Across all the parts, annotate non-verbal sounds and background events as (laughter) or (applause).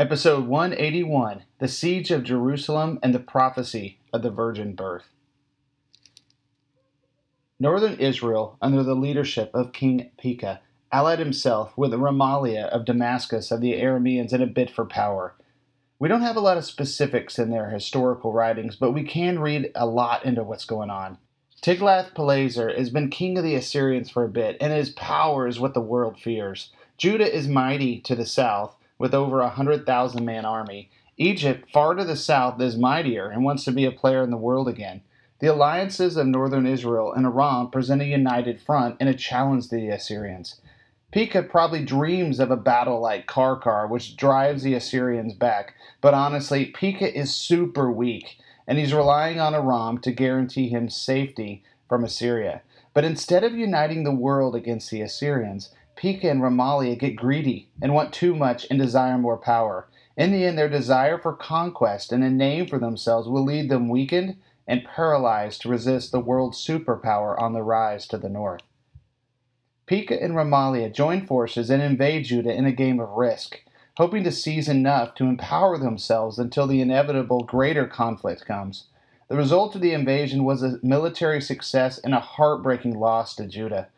Episode 181 The Siege of Jerusalem and the Prophecy of the Virgin Birth. Northern Israel, under the leadership of King Pekah, allied himself with Remaliah of Damascus of the Arameans in a bid for power. We don't have a lot of specifics in their historical writings, but we can read a lot into what's going on. Tiglath-Pileser has been king of the Assyrians for a bit, and his power is what the world fears. Judah is mighty to the south, with over a 100,000 man army. Egypt, far to the south, is mightier and wants to be a player in the world again. The alliances of northern Israel and Aram present a united front and a challenge to the Assyrians. Pekah probably dreams of a battle like Karkar, which drives the Assyrians back, but honestly, Pekah is super weak, and he's relying on Aram to guarantee him safety from Assyria. But instead of uniting the world against the Assyrians, Pekah and Remaliah get greedy and want too much and desire more power. In the end, their desire for conquest and a name for themselves will lead them weakened and paralyzed to resist the world's superpower on the rise to the north. Pekah and Remaliah join forces and invade Judah in a game of risk, hoping to seize enough to empower themselves until the inevitable greater conflict comes. The result of the invasion was a military success and a heartbreaking loss to Judah.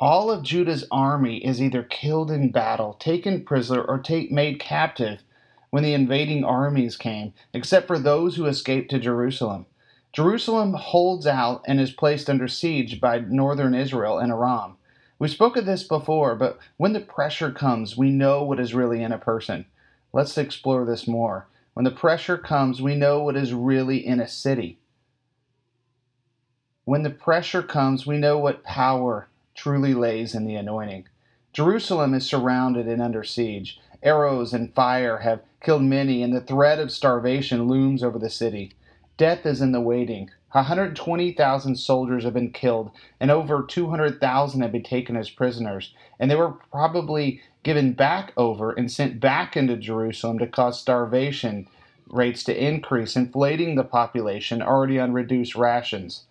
All of Judah's army is either killed in battle, taken prisoner, or take, made captive when the invading armies came, except for those who escaped to Jerusalem. Jerusalem holds out and is placed under siege by northern Israel and Aram. We spoke of this before, but when the pressure comes, we know what is really in a person. Let's explore this more. When the pressure comes, we know what is really in a city. When the pressure comes, we know what power truly lays in the anointing. Jerusalem is surrounded and under siege. Arrows and fire have killed many, and the threat of starvation looms over the city. Death is in the waiting. 120,000 soldiers have been killed, and over 200,000 have been taken as prisoners, and they were probably given back over and sent back into Jerusalem to cause starvation rates to increase, inflating the population already on reduced rations.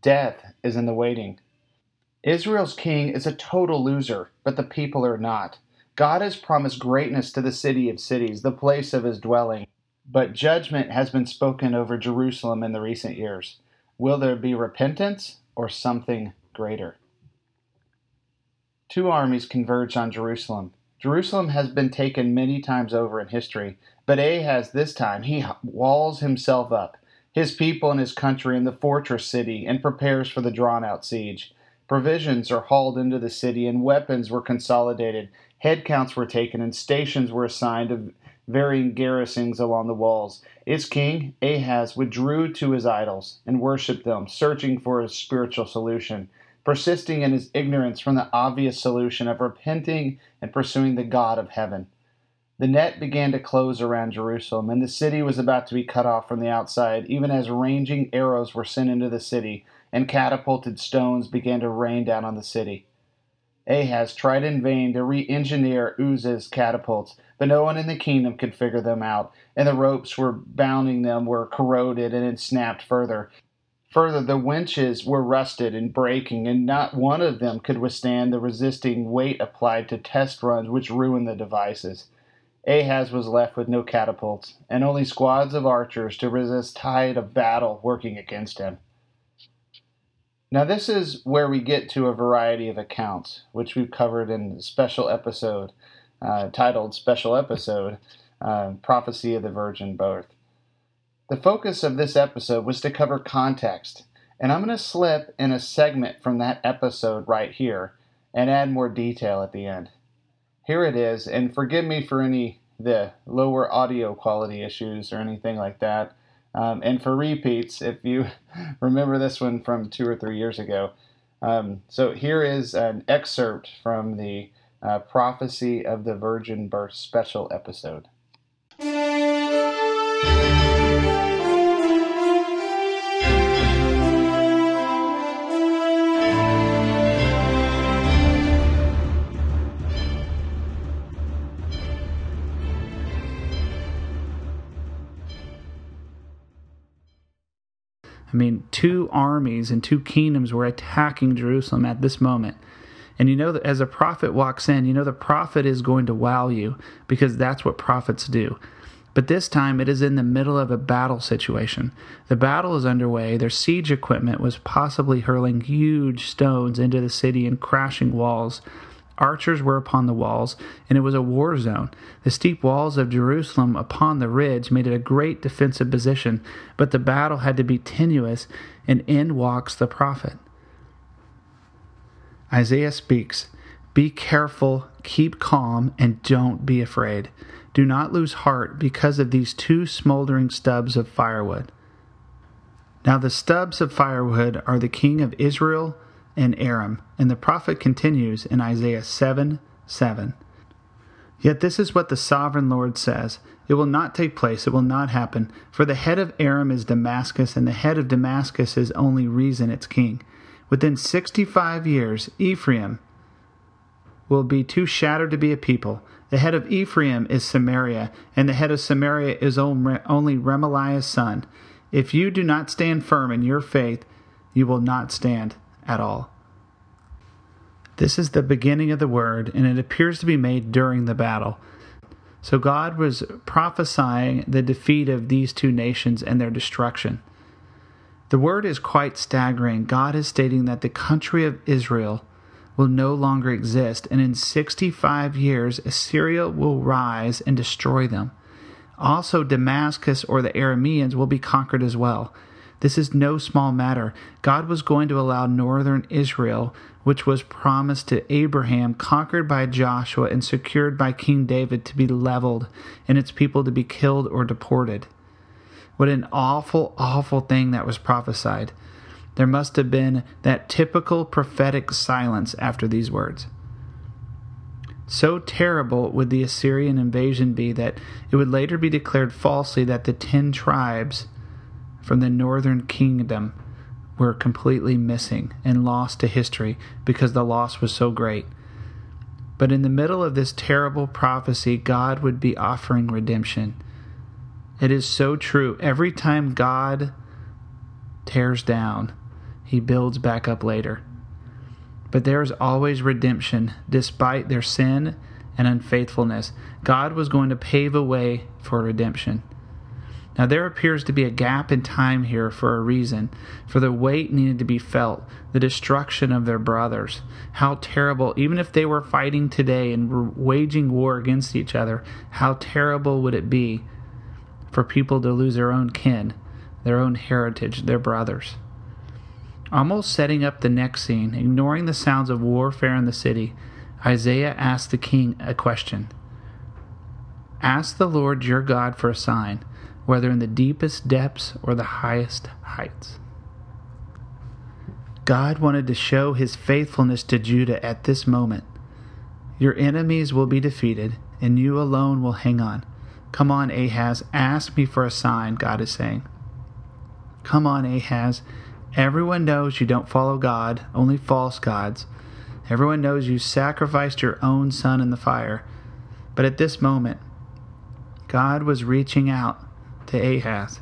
Death is in the waiting. Israel's king is a total loser, but the people are not. God has promised greatness to the city of cities, the place of his dwelling. But judgment has been spoken over Jerusalem in the recent years. Will there be repentance or something greater? Two armies converge on Jerusalem. Jerusalem has been taken many times over in history, but Ahaz this time he walls himself up, his people and his country in the fortress city, and prepares for the drawn out siege. Provisions are hauled into the city, and weapons were consolidated. Headcounts were taken, and stations were assigned to varying garrisons along the walls. Its king, Ahaz, withdrew to his idols and worshipped them, searching for a spiritual solution, persisting in his ignorance from the obvious solution of repenting and pursuing the God of heaven. The net began to close around Jerusalem, and the city was about to be cut off from the outside, even as ranging arrows were sent into the city and catapulted stones began to rain down on the city. Ahaz tried in vain to re engineer Uzziah's catapults, but no one in the kingdom could figure them out, and the ropes were bounding them were corroded and had snapped further. Further, the winches were rusted and breaking, and not one of them could withstand the resisting weight applied to test runs which ruined the devices. Ahaz was left with no catapults, and only squads of archers to resist tide of battle working against him. Now, this is where we get to a variety of accounts, which we've covered in a special episode uh, titled Special Episode uh, Prophecy of the Virgin Birth. The focus of this episode was to cover context, and I'm going to slip in a segment from that episode right here and add more detail at the end. Here it is, and forgive me for any the lower audio quality issues or anything like that. Um, and for repeats, if you (laughs) remember this one from two or three years ago. Um, so here is an excerpt from the uh, Prophecy of the Virgin Birth special episode. (laughs) I mean, two armies and two kingdoms were attacking Jerusalem at this moment. And you know that as a prophet walks in, you know the prophet is going to wow you because that's what prophets do. But this time it is in the middle of a battle situation. The battle is underway. Their siege equipment was possibly hurling huge stones into the city and crashing walls. Archers were upon the walls, and it was a war zone. The steep walls of Jerusalem upon the ridge made it a great defensive position, but the battle had to be tenuous, and in walks the prophet. Isaiah speaks Be careful, keep calm, and don't be afraid. Do not lose heart because of these two smoldering stubs of firewood. Now, the stubs of firewood are the king of Israel and Aram, and the prophet continues in Isaiah 7 7. Yet this is what the sovereign Lord says It will not take place, it will not happen, for the head of Aram is Damascus, and the head of Damascus is only Rezin, its king. Within 65 years, Ephraim will be too shattered to be a people. The head of Ephraim is Samaria, and the head of Samaria is only Remaliah's son. If you do not stand firm in your faith, you will not stand at all. This is the beginning of the word, and it appears to be made during the battle. So God was prophesying the defeat of these two nations and their destruction. The word is quite staggering. God is stating that the country of Israel will no longer exist, and in 65 years, Assyria will rise and destroy them. Also, Damascus or the Arameans will be conquered as well. This is no small matter. God was going to allow northern Israel, which was promised to Abraham, conquered by Joshua, and secured by King David, to be leveled, and its people to be killed or deported. What an awful, awful thing that was prophesied. There must have been that typical prophetic silence after these words. So terrible would the Assyrian invasion be that it would later be declared falsely that the ten tribes from the northern kingdom were completely missing and lost to history because the loss was so great. But in the middle of this terrible prophecy, God would be offering redemption. It is so true. Every time God tears down, he builds back up later. But there is always redemption despite their sin and unfaithfulness. God was going to pave a way for redemption. Now, there appears to be a gap in time here for a reason, for the weight needed to be felt, the destruction of their brothers. How terrible, even if they were fighting today and waging war against each other, how terrible would it be for people to lose their own kin, their own heritage, their brothers? Almost setting up the next scene, ignoring the sounds of warfare in the city, Isaiah asked the king a question Ask the Lord your God for a sign, whether in the deepest depths or the highest heights. God wanted to show his faithfulness to Judah at this moment. Your enemies will be defeated, and you alone will hang on. Come on, Ahaz, ask me for a sign, God is saying. Come on, Ahaz, Everyone knows you don't follow God, only false gods. Everyone knows you sacrificed your own son in the fire. But at this moment, God was reaching out to Ahaz.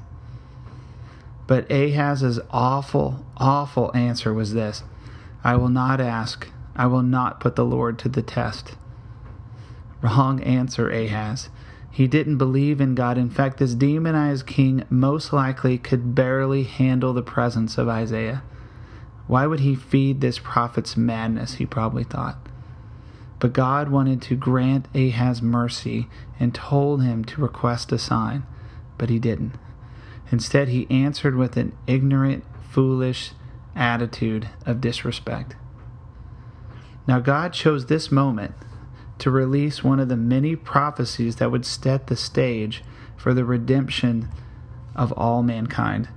But Ahaz's awful, awful answer was this I will not ask. I will not put the Lord to the test. Wrong answer, Ahaz. He didn't believe in God. In fact, this demonized king most likely could barely handle the presence of Isaiah. Why would he feed this prophet's madness? He probably thought. But God wanted to grant Ahaz mercy and told him to request a sign, but he didn't. Instead, he answered with an ignorant, foolish attitude of disrespect. Now, God chose this moment to release one of the many prophecies that would set the stage for the redemption of all mankind.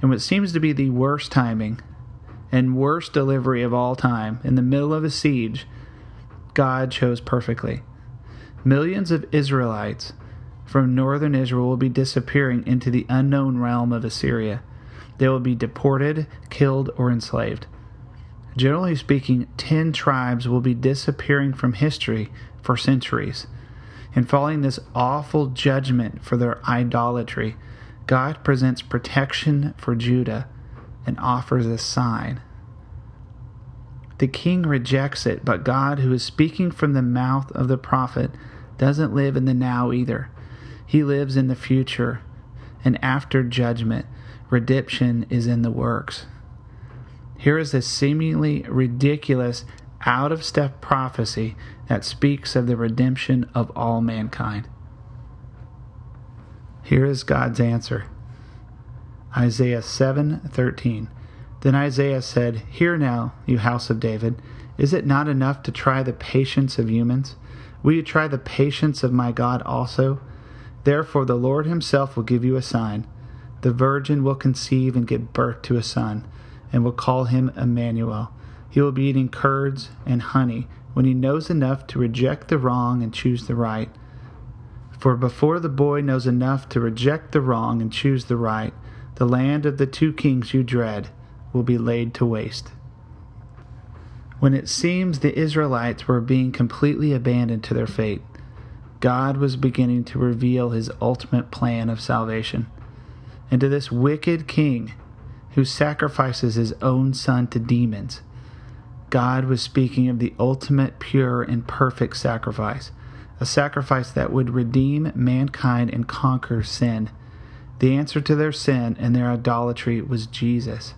And what seems to be the worst timing and worst delivery of all time, in the middle of a siege, God chose perfectly. Millions of Israelites from northern Israel will be disappearing into the unknown realm of Assyria. They will be deported, killed, or enslaved. Generally speaking, 10 tribes will be disappearing from history for centuries. And following this awful judgment for their idolatry, God presents protection for Judah and offers a sign. The king rejects it, but God, who is speaking from the mouth of the prophet, doesn't live in the now either. He lives in the future, and after judgment, redemption is in the works. Here is a seemingly ridiculous, out of step prophecy that speaks of the redemption of all mankind. Here is God's answer. Isaiah 7:13. Then Isaiah said, "Hear now, you house of David, is it not enough to try the patience of humans? Will you try the patience of my God also? Therefore the Lord himself will give you a sign. The virgin will conceive and give birth to a son, and will call him Emmanuel. He will be eating curds and honey when he knows enough to reject the wrong and choose the right. For before the boy knows enough to reject the wrong and choose the right, the land of the two kings you dread will be laid to waste. When it seems the Israelites were being completely abandoned to their fate, God was beginning to reveal his ultimate plan of salvation. And to this wicked king who sacrifices his own son to demons, God was speaking of the ultimate pure and perfect sacrifice, a sacrifice that would redeem mankind and conquer sin the answer to their sin and their idolatry was Jesus.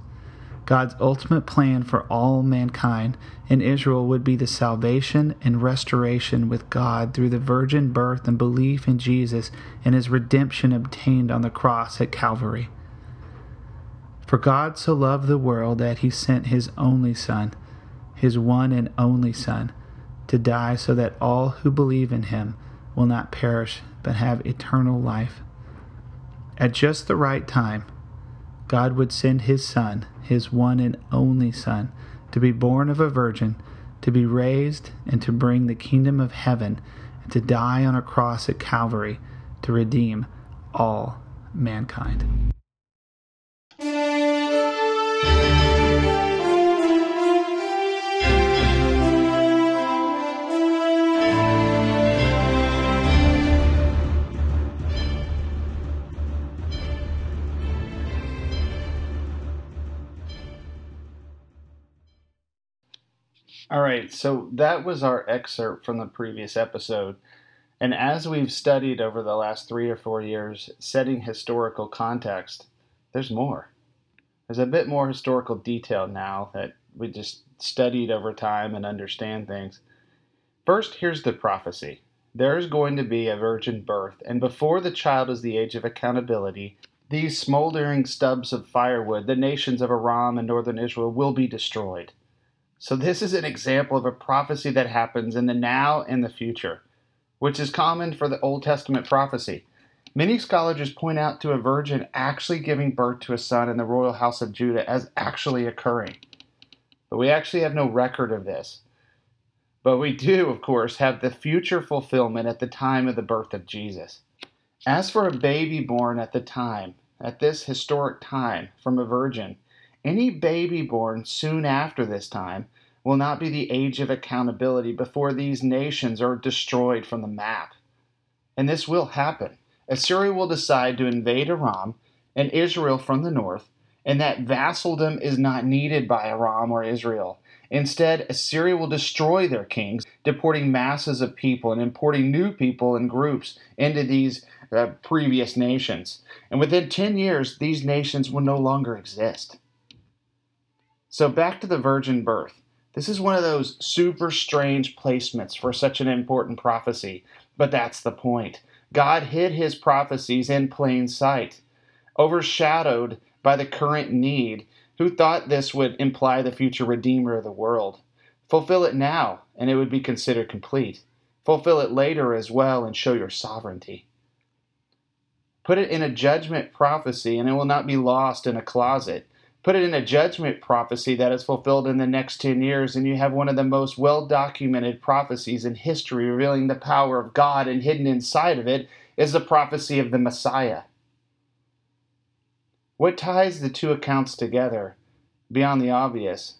God's ultimate plan for all mankind and Israel would be the salvation and restoration with God through the virgin birth and belief in Jesus and his redemption obtained on the cross at Calvary. For God so loved the world that he sent his only Son, his one and only Son, to die so that all who believe in him will not perish but have eternal life. At just the right time, God would send His Son, His one and only Son, to be born of a virgin, to be raised, and to bring the kingdom of heaven, and to die on a cross at Calvary to redeem all mankind. All right, so that was our excerpt from the previous episode. And as we've studied over the last three or four years, setting historical context, there's more. There's a bit more historical detail now that we just studied over time and understand things. First, here's the prophecy there's going to be a virgin birth, and before the child is the age of accountability, these smoldering stubs of firewood, the nations of Aram and northern Israel, will be destroyed. So, this is an example of a prophecy that happens in the now and the future, which is common for the Old Testament prophecy. Many scholars point out to a virgin actually giving birth to a son in the royal house of Judah as actually occurring. But we actually have no record of this. But we do, of course, have the future fulfillment at the time of the birth of Jesus. As for a baby born at the time, at this historic time, from a virgin, any baby born soon after this time will not be the age of accountability before these nations are destroyed from the map. And this will happen. Assyria will decide to invade Aram and Israel from the north, and that vassaldom is not needed by Aram or Israel. Instead, Assyria will destroy their kings, deporting masses of people and importing new people and groups into these uh, previous nations. And within 10 years, these nations will no longer exist. So, back to the virgin birth. This is one of those super strange placements for such an important prophecy, but that's the point. God hid his prophecies in plain sight, overshadowed by the current need. Who thought this would imply the future Redeemer of the world? Fulfill it now, and it would be considered complete. Fulfill it later as well, and show your sovereignty. Put it in a judgment prophecy, and it will not be lost in a closet. Put it in a judgment prophecy that is fulfilled in the next 10 years, and you have one of the most well documented prophecies in history revealing the power of God, and hidden inside of it is the prophecy of the Messiah. What ties the two accounts together, beyond the obvious,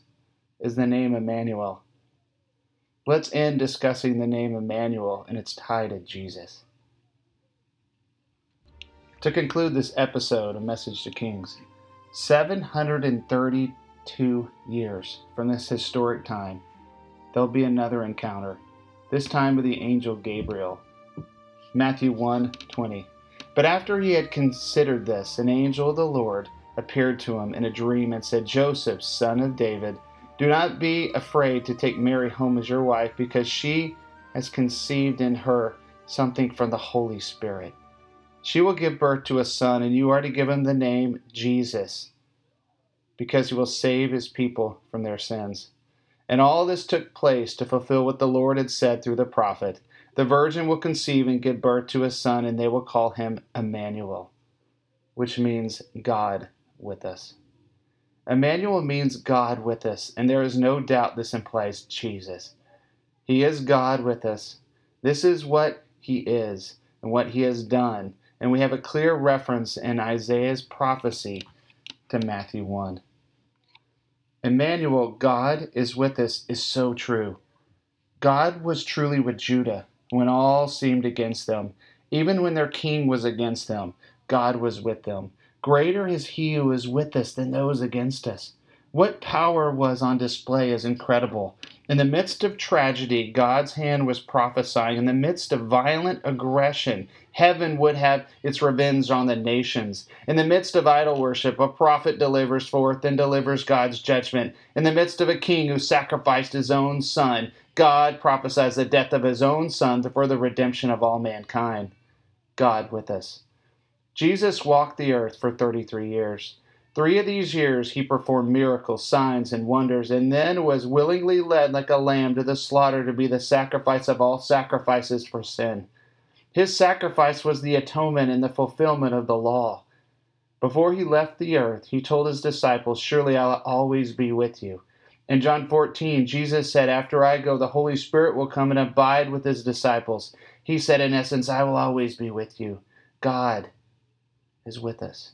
is the name Emmanuel. Let's end discussing the name Emmanuel and its tie to Jesus. To conclude this episode of Message to Kings, 732 years from this historic time, there'll be another encounter, this time with the angel Gabriel. Matthew 1 20. But after he had considered this, an angel of the Lord appeared to him in a dream and said, Joseph, son of David, do not be afraid to take Mary home as your wife, because she has conceived in her something from the Holy Spirit. She will give birth to a son, and you are to give him the name Jesus, because he will save his people from their sins. And all this took place to fulfill what the Lord had said through the prophet The virgin will conceive and give birth to a son, and they will call him Emmanuel, which means God with us. Emmanuel means God with us, and there is no doubt this implies Jesus. He is God with us. This is what He is and what He has done, and we have a clear reference in Isaiah's prophecy to Matthew 1. Emmanuel, God is with us, is so true. God was truly with Judah when all seemed against them. Even when their king was against them, God was with them. Greater is he who is with us than those against us. What power was on display is incredible. In the midst of tragedy, God's hand was prophesying. In the midst of violent aggression, heaven would have its revenge on the nations. In the midst of idol worship, a prophet delivers forth and delivers God's judgment. In the midst of a king who sacrificed his own son, God prophesies the death of his own son for the redemption of all mankind. God with us. Jesus walked the earth for 33 years. Three of these years he performed miracles, signs, and wonders, and then was willingly led like a lamb to the slaughter to be the sacrifice of all sacrifices for sin. His sacrifice was the atonement and the fulfillment of the law. Before he left the earth, he told his disciples, Surely I'll always be with you. In John 14, Jesus said, After I go, the Holy Spirit will come and abide with his disciples. He said, in essence, I will always be with you. God is with us.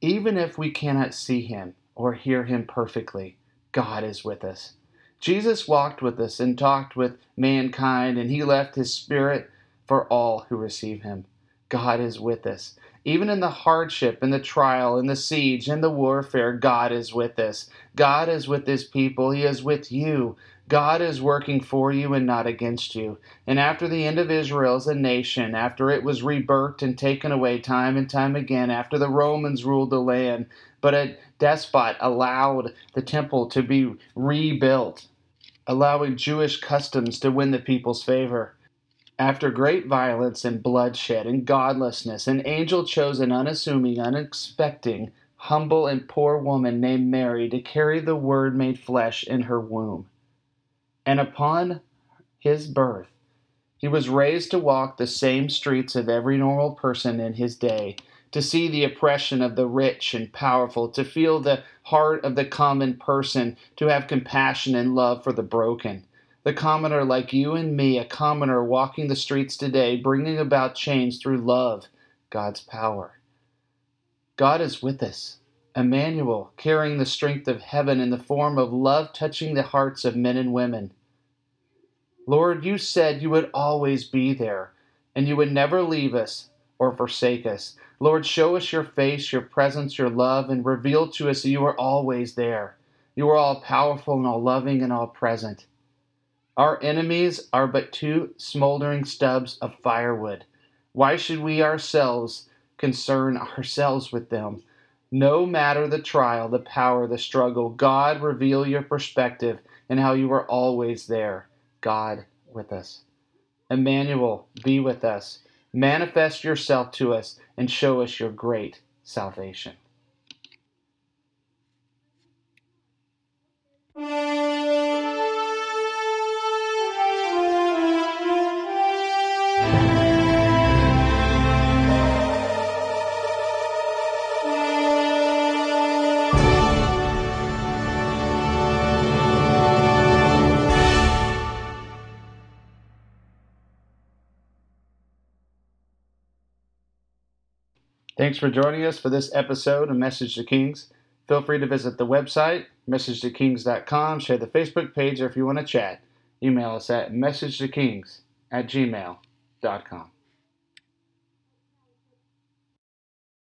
Even if we cannot see him or hear him perfectly, God is with us. Jesus walked with us and talked with mankind, and he left his spirit for all who receive him. God is with us. Even in the hardship in the trial in the siege in the warfare, God is with us. God is with his people. He is with you. God is working for you and not against you. And after the end of Israel as a nation, after it was rebirthed and taken away time and time again, after the Romans ruled the land, but a despot allowed the temple to be rebuilt, allowing Jewish customs to win the people's favor. After great violence and bloodshed and godlessness, an angel chose an unassuming, unexpecting, humble, and poor woman named Mary to carry the Word made flesh in her womb and upon his birth, he was raised to walk the same streets of every normal person in his day, to see the oppression of the rich and powerful, to feel the heart of the common person, to have compassion and love for the broken. The commoner like you and me, a commoner walking the streets today, bringing about change through love, God's power. God is with us. Emmanuel, carrying the strength of heaven in the form of love touching the hearts of men and women. Lord, you said you would always be there and you would never leave us or forsake us. Lord, show us your face, your presence, your love, and reveal to us that you are always there. You are all powerful and all loving and all present. Our enemies are but two smoldering stubs of firewood. Why should we ourselves concern ourselves with them? No matter the trial, the power, the struggle, God reveal your perspective and how you are always there. God with us. Emmanuel, be with us. Manifest yourself to us and show us your great salvation. For joining us for this episode of Message to Kings. Feel free to visit the website, messagetokings.com, share the Facebook page, or if you want to chat, email us at messagetokings at gmail.com.